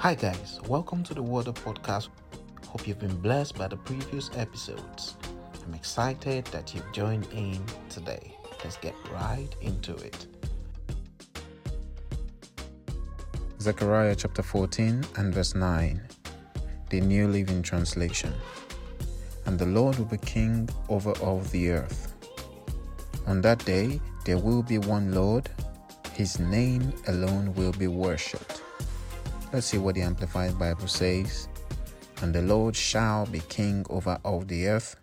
Hi, guys, welcome to the Word Up Podcast. Hope you've been blessed by the previous episodes. I'm excited that you've joined in today. Let's get right into it. Zechariah chapter 14 and verse 9, the New Living Translation. And the Lord will be king over all the earth. On that day, there will be one Lord, his name alone will be worshipped. Let's see what the Amplified Bible says. And the Lord shall be king over all the earth.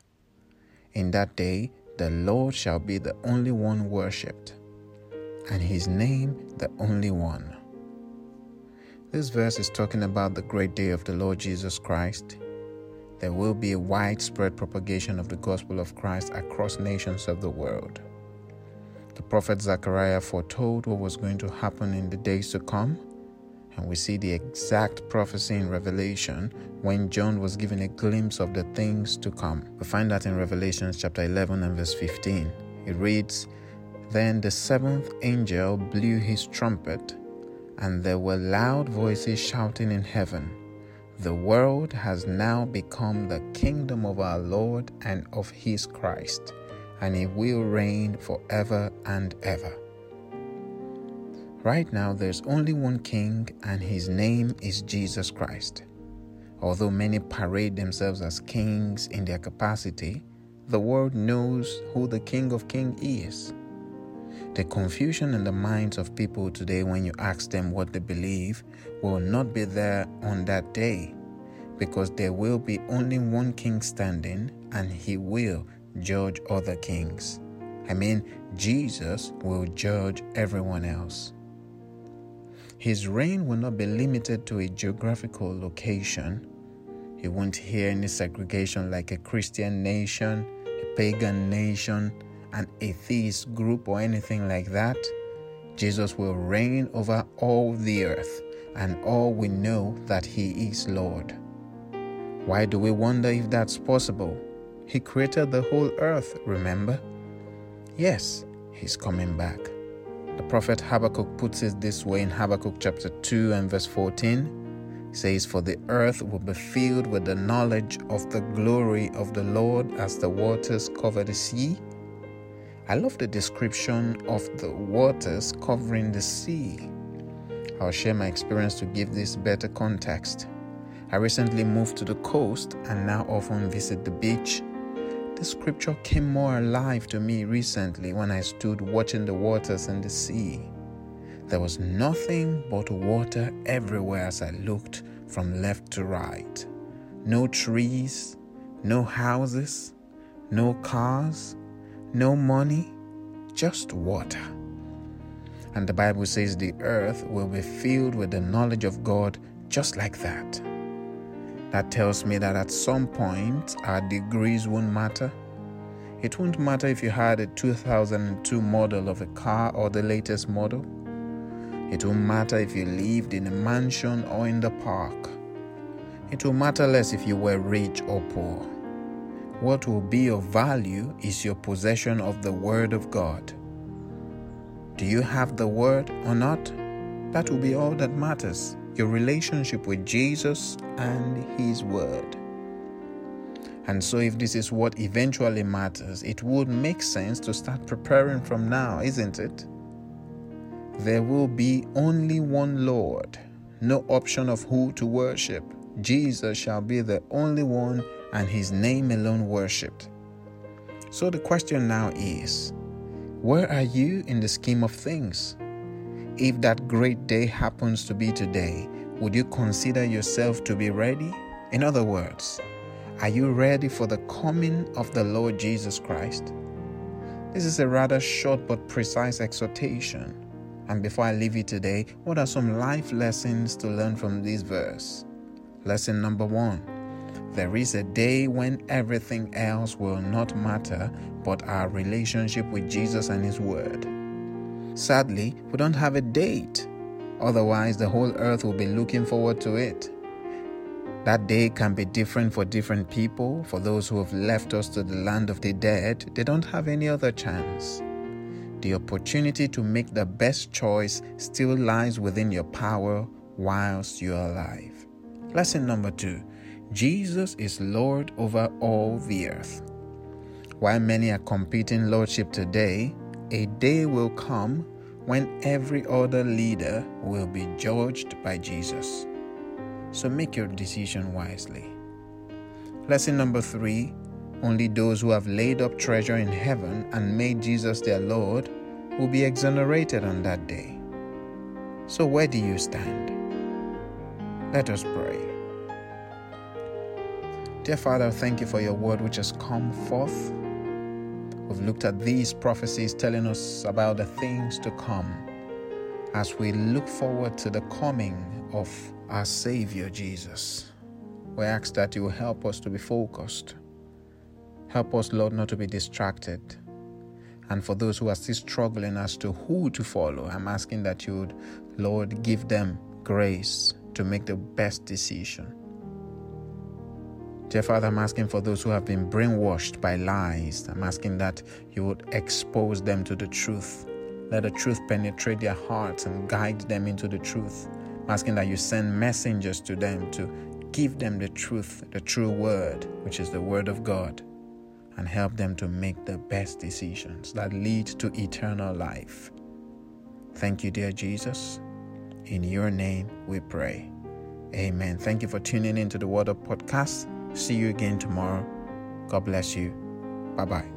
In that day, the Lord shall be the only one worshipped, and his name the only one. This verse is talking about the great day of the Lord Jesus Christ. There will be a widespread propagation of the gospel of Christ across nations of the world. The prophet Zechariah foretold what was going to happen in the days to come, and we see the exact prophecy in Revelation when John was given a glimpse of the things to come. We find that in Revelation chapter 11 and verse 15. It reads, Then the seventh angel blew his trumpet, and there were loud voices shouting in heaven, The world has now become the kingdom of our Lord and of his Christ and he will reign forever and ever. Right now, there's only one king, and his name is Jesus Christ. Although many parade themselves as kings in their capacity, the world knows who the King of Kings is. The confusion in the minds of people today when you ask them what they believe will not be there on that day because there will be only one king standing and he will judge other kings. I mean, Jesus will judge everyone else. His reign will not be limited to a geographical location. He won't hear any segregation like a Christian nation, a pagan nation, an atheist group, or anything like that. Jesus will reign over all the earth, and all will know that He is Lord. Why do we wonder if that's possible? He created the whole earth, remember? Yes, He's coming back. The prophet Habakkuk puts it this way in Habakkuk chapter 2 and verse 14. He says, For the earth will be filled with the knowledge of the glory of the Lord as the waters cover the sea. I love the description of the waters covering the sea. I'll share my experience to give this better context. I recently moved to the coast and now often visit the beach the scripture came more alive to me recently when I stood watching the waters and the sea. There was nothing but water everywhere as I looked from left to right. No trees, no houses, no cars, no money, just water. And the Bible says the earth will be filled with the knowledge of God just like that. That tells me that at some point our degrees won't matter. It won't matter if you had a 2002 model of a car or the latest model. It won't matter if you lived in a mansion or in the park. It will matter less if you were rich or poor. What will be of value is your possession of the Word of God. Do you have the Word or not? That will be all that matters your relationship with Jesus and His Word. And so, if this is what eventually matters, it would make sense to start preparing from now, isn't it? There will be only one Lord, no option of who to worship. Jesus shall be the only one, and His name alone worshipped. So, the question now is where are you in the scheme of things? If that great day happens to be today, would you consider yourself to be ready? In other words, are you ready for the coming of the Lord Jesus Christ? This is a rather short but precise exhortation. And before I leave you today, what are some life lessons to learn from this verse? Lesson number one there is a day when everything else will not matter but our relationship with Jesus and His Word. Sadly, we don't have a date. Otherwise, the whole earth will be looking forward to it. That day can be different for different people. For those who have left us to the land of the dead, they don't have any other chance. The opportunity to make the best choice still lies within your power, whilst you are alive. Lesson number two Jesus is Lord over all the earth. While many are competing lordship today, a day will come when every other leader will be judged by Jesus. So make your decision wisely. Lesson number three only those who have laid up treasure in heaven and made Jesus their Lord will be exonerated on that day. So, where do you stand? Let us pray. Dear Father, thank you for your word which has come forth. We've looked at these prophecies telling us about the things to come as we look forward to the coming of our Savior Jesus. We ask that you help us to be focused Help us, Lord, not to be distracted. And for those who are still struggling as to who to follow, I'm asking that you would, Lord, give them grace to make the best decision. Dear Father, I'm asking for those who have been brainwashed by lies. I'm asking that you would expose them to the truth. Let the truth penetrate their hearts and guide them into the truth. I'm asking that you send messengers to them to give them the truth, the true word, which is the word of God and help them to make the best decisions that lead to eternal life. Thank you, dear Jesus. In your name we pray. Amen. Thank you for tuning into the Word Up podcast. See you again tomorrow. God bless you. Bye bye.